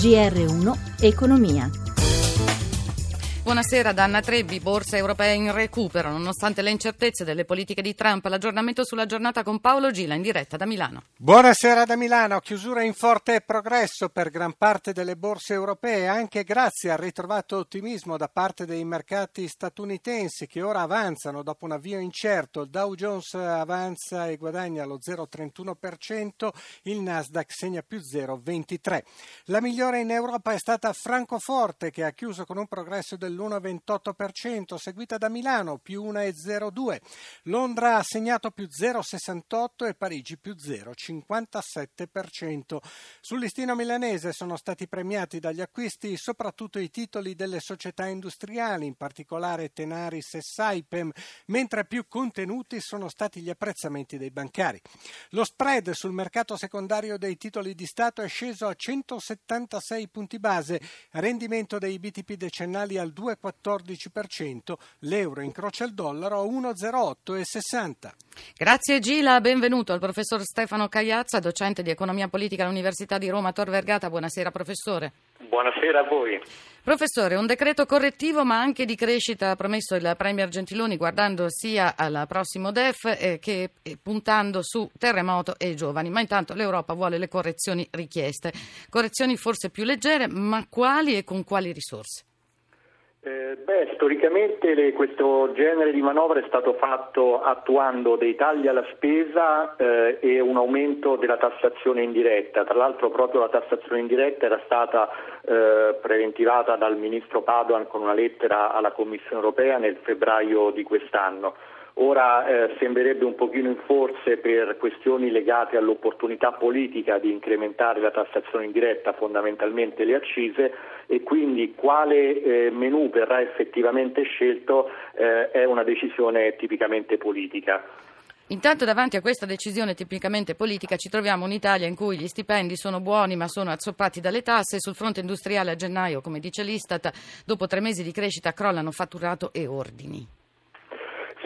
GR1 Economia. Buonasera da Anna Trebbi, borsa europea in recupero nonostante le incertezze delle politiche di Trump. L'aggiornamento sulla giornata con Paolo Gila in diretta da Milano. Buonasera da Milano, chiusura in forte progresso per gran parte delle borse europee, anche grazie al ritrovato ottimismo da parte dei mercati statunitensi che ora avanzano dopo un avvio incerto. Il Dow Jones avanza e guadagna lo 0,31%, il Nasdaq segna più 0,23%. La migliore in Europa è stata Francoforte che ha chiuso con un progresso del l'1,28%, seguita da Milano più 1,02%. Londra ha segnato più 0,68% e Parigi più 0,57%. Sul listino milanese sono stati premiati dagli acquisti soprattutto i titoli delle società industriali, in particolare Tenaris e Saipem, mentre più contenuti sono stati gli apprezzamenti dei bancari. Lo spread sul mercato secondario dei titoli di Stato è sceso a 176 punti base, rendimento dei BTP decennali al 2,14%, l'euro incrocia il dollaro a 1,0860. Grazie Gila, benvenuto al professor Stefano Cagliazza, docente di economia politica all'Università di Roma Tor Vergata. Buonasera professore. Buonasera a voi. Professore, un decreto correttivo ma anche di crescita ha promesso il Premier Gentiloni guardando sia al prossimo DEF eh, che eh, puntando su terremoto e giovani. Ma intanto l'Europa vuole le correzioni richieste. Correzioni forse più leggere, ma quali e con quali risorse? Eh, beh, storicamente le, questo genere di manovra è stato fatto attuando dei tagli alla spesa eh, e un aumento della tassazione indiretta. Tra l'altro proprio la tassazione indiretta era stata eh, preventivata dal ministro Padoan con una lettera alla Commissione europea nel febbraio di quest'anno. Ora eh, sembrerebbe un pochino in forze per questioni legate all'opportunità politica di incrementare la tassazione indiretta, fondamentalmente le accise, e quindi quale eh, menù verrà effettivamente scelto eh, è una decisione tipicamente politica. Intanto davanti a questa decisione tipicamente politica ci troviamo un'Italia in cui gli stipendi sono buoni ma sono azzoppati dalle tasse, sul fronte industriale a gennaio, come dice l'Istat, dopo tre mesi di crescita crollano fatturato e ordini.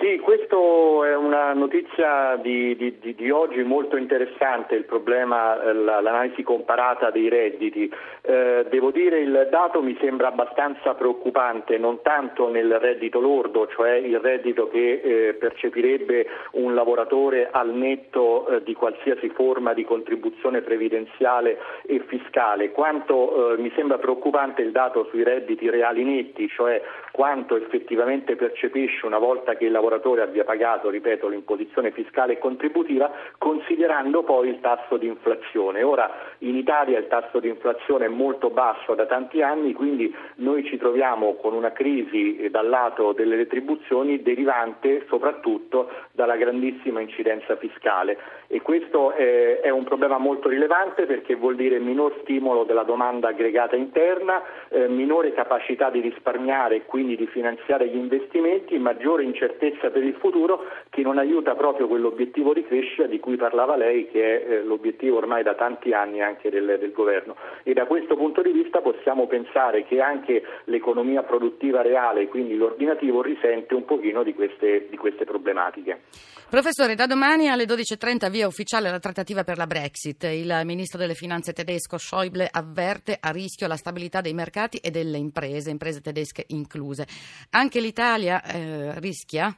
Sì, questa è una notizia di, di, di, oggi molto interessante, il problema, eh, l'analisi comparata dei redditi. Eh, devo dire il dato mi sembra abbastanza preoccupante, non tanto nel reddito lordo, cioè il reddito che eh, percepirebbe un lavoratore al netto eh, di qualsiasi forma di contribuzione previdenziale e fiscale, quanto eh, mi sembra preoccupante il dato sui redditi reali netti, cioè quanto effettivamente percepisce una volta che il lavoratore abbia pagato, ripeto, l'imposizione fiscale e contributiva, considerando poi il tasso di inflazione. Ora in Italia il tasso di inflazione è molto basso da tanti anni, quindi noi ci troviamo con una crisi dal lato delle retribuzioni derivante soprattutto dalla grandissima incidenza fiscale e questo è, è un problema molto rilevante perché vuol dire minor stimolo della domanda aggregata interna, eh, minore capacità di risparmiare e quindi di finanziare gli investimenti, maggiore incertezza certezza per il futuro che non aiuta proprio quell'obiettivo di crescita di cui parlava lei, che è eh, l'obiettivo ormai da tanti anni anche del, del governo. E da questo punto di vista possiamo pensare che anche l'economia produttiva reale, quindi l'ordinativo, risente un pochino di queste, di queste problematiche. Professore, da domani alle 12.30 via ufficiale la trattativa per la Brexit. Il ministro delle finanze tedesco Schäuble avverte a rischio la stabilità dei mercati e delle imprese, imprese tedesche incluse. Anche l'Italia eh, rischia?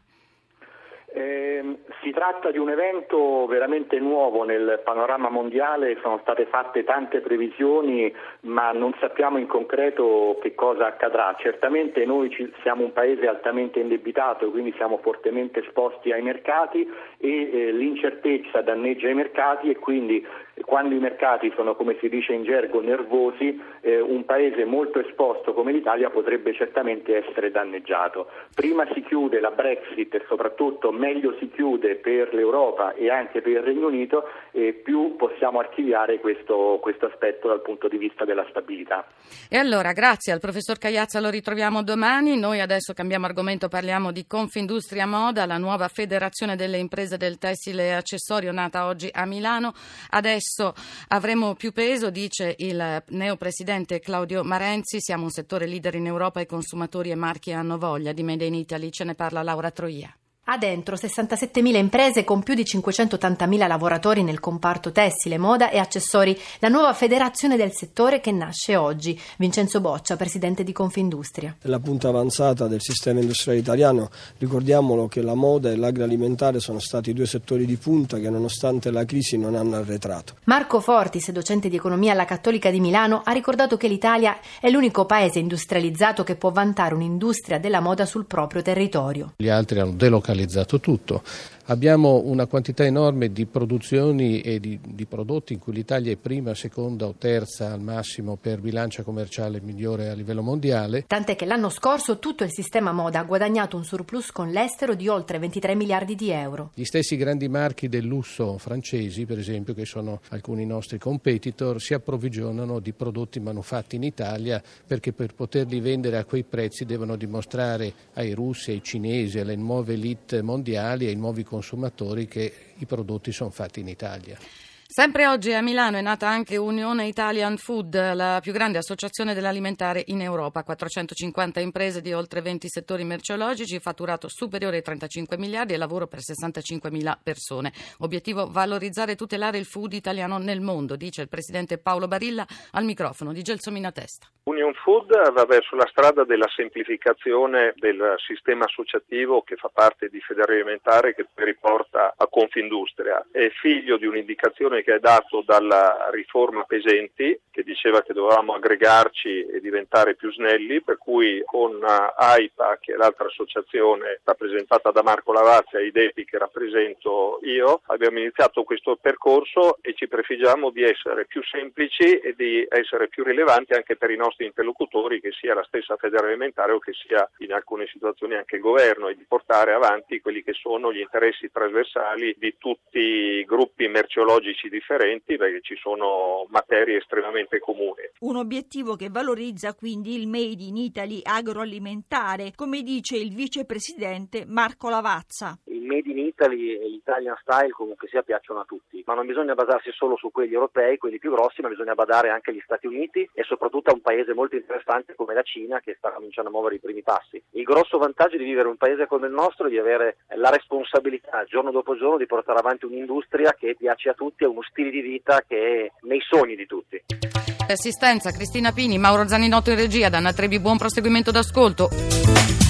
Eh, si tratta di un evento veramente nuovo nel panorama mondiale, sono state fatte tante previsioni ma non sappiamo in concreto che cosa accadrà. Certamente noi ci, siamo un paese altamente indebitato, quindi siamo fortemente esposti ai mercati e eh, l'incertezza danneggia i mercati e quindi quando i mercati sono, come si dice in gergo, nervosi, eh, un paese molto esposto come l'Italia potrebbe certamente essere danneggiato. Prima si chiude la Brexit e soprattutto meglio si chiude per l'Europa e anche per il Regno Unito e più possiamo archiviare questo, questo aspetto dal punto di vista della stabilità. E allora, grazie al professor Cagliazza, lo ritroviamo domani. Noi adesso cambiamo argomento, parliamo di Confindustria Moda, la nuova federazione delle imprese del tessile e accessorio nata oggi a Milano. Adesso adesso avremo più peso, dice il neopresidente Claudio Marenzi. Siamo un settore leader in Europa, i consumatori e marchi hanno voglia di Made in Italy. Ce ne parla Laura Troia. Ha dentro 67.000 imprese con più di 580.000 lavoratori nel comparto tessile, moda e accessori, la nuova federazione del settore che nasce oggi. Vincenzo Boccia, presidente di Confindustria. È la punta avanzata del sistema industriale italiano. Ricordiamolo che la moda e l'agroalimentare sono stati due settori di punta che nonostante la crisi non hanno arretrato. Marco Fortis, docente di economia alla Cattolica di Milano, ha ricordato che l'Italia è l'unico paese industrializzato che può vantare un'industria della moda sul proprio territorio. Gli altri hanno delocalizzato localizzato tutto. Abbiamo una quantità enorme di produzioni e di, di, prodotti in cui l'Italia è prima, seconda o terza al massimo per bilancia commerciale migliore a livello mondiale. Tant'è che l'anno scorso tutto il sistema moda ha guadagnato un surplus con l'estero di oltre 23 miliardi di euro. Gli stessi grandi marchi del lusso francesi, per esempio, che sono alcuni nostri competitor, si approvvigionano di prodotti manufatti in Italia perché per poterli vendere a quei prezzi devono dimostrare ai russi, ai cinesi, alle nuove elite mondiali, ai nuovi consumatori consumatori che i prodotti sono fatti in Italia. Sempre oggi a Milano è nata anche Unione Italian Food, la più grande associazione dell'alimentare in Europa. 450 imprese di oltre 20 settori merceologici, fatturato superiore ai 35 miliardi e lavoro per 65 mila persone. Obiettivo valorizzare e tutelare il food italiano nel mondo, dice il presidente Paolo Barilla al microfono di Gelsomina Testa. Union Food va verso la strada della semplificazione del sistema associativo che fa parte di Federalimentare che riporta a Confindustria. È figlio di un'indicazione che è dato dalla riforma Pesenti che diceva che dovevamo aggregarci e diventare più snelli, per cui con AIPA, che è l'altra associazione rappresentata da Marco Lavazza e IDEPI che rappresento io, abbiamo iniziato questo percorso e ci prefiggiamo di essere più semplici e di essere più rilevanti anche per i nostri interlocutori, che sia la stessa Federalimentare o che sia in alcune situazioni anche il governo, e di portare avanti quelli che sono gli interessi trasversali di tutti gruppi merceologici differenti, perché ci sono materie estremamente comuni. Un obiettivo che valorizza quindi il Made in Italy agroalimentare, come dice il vicepresidente Marco Lavazza. Made in Italy e l'Italian Style comunque sia piacciono a tutti, ma non bisogna basarsi solo su quelli europei, quelli più grossi, ma bisogna badare anche agli Stati Uniti e soprattutto a un paese molto interessante come la Cina che sta cominciando a muovere i primi passi. Il grosso vantaggio di vivere in un paese come il nostro è di avere la responsabilità giorno dopo giorno di portare avanti un'industria che piace a tutti e uno stile di vita che è nei sogni di tutti. Assistenza Cristina Pini, Mauro Zaninotto in regia, Danna Trebi, buon proseguimento d'ascolto.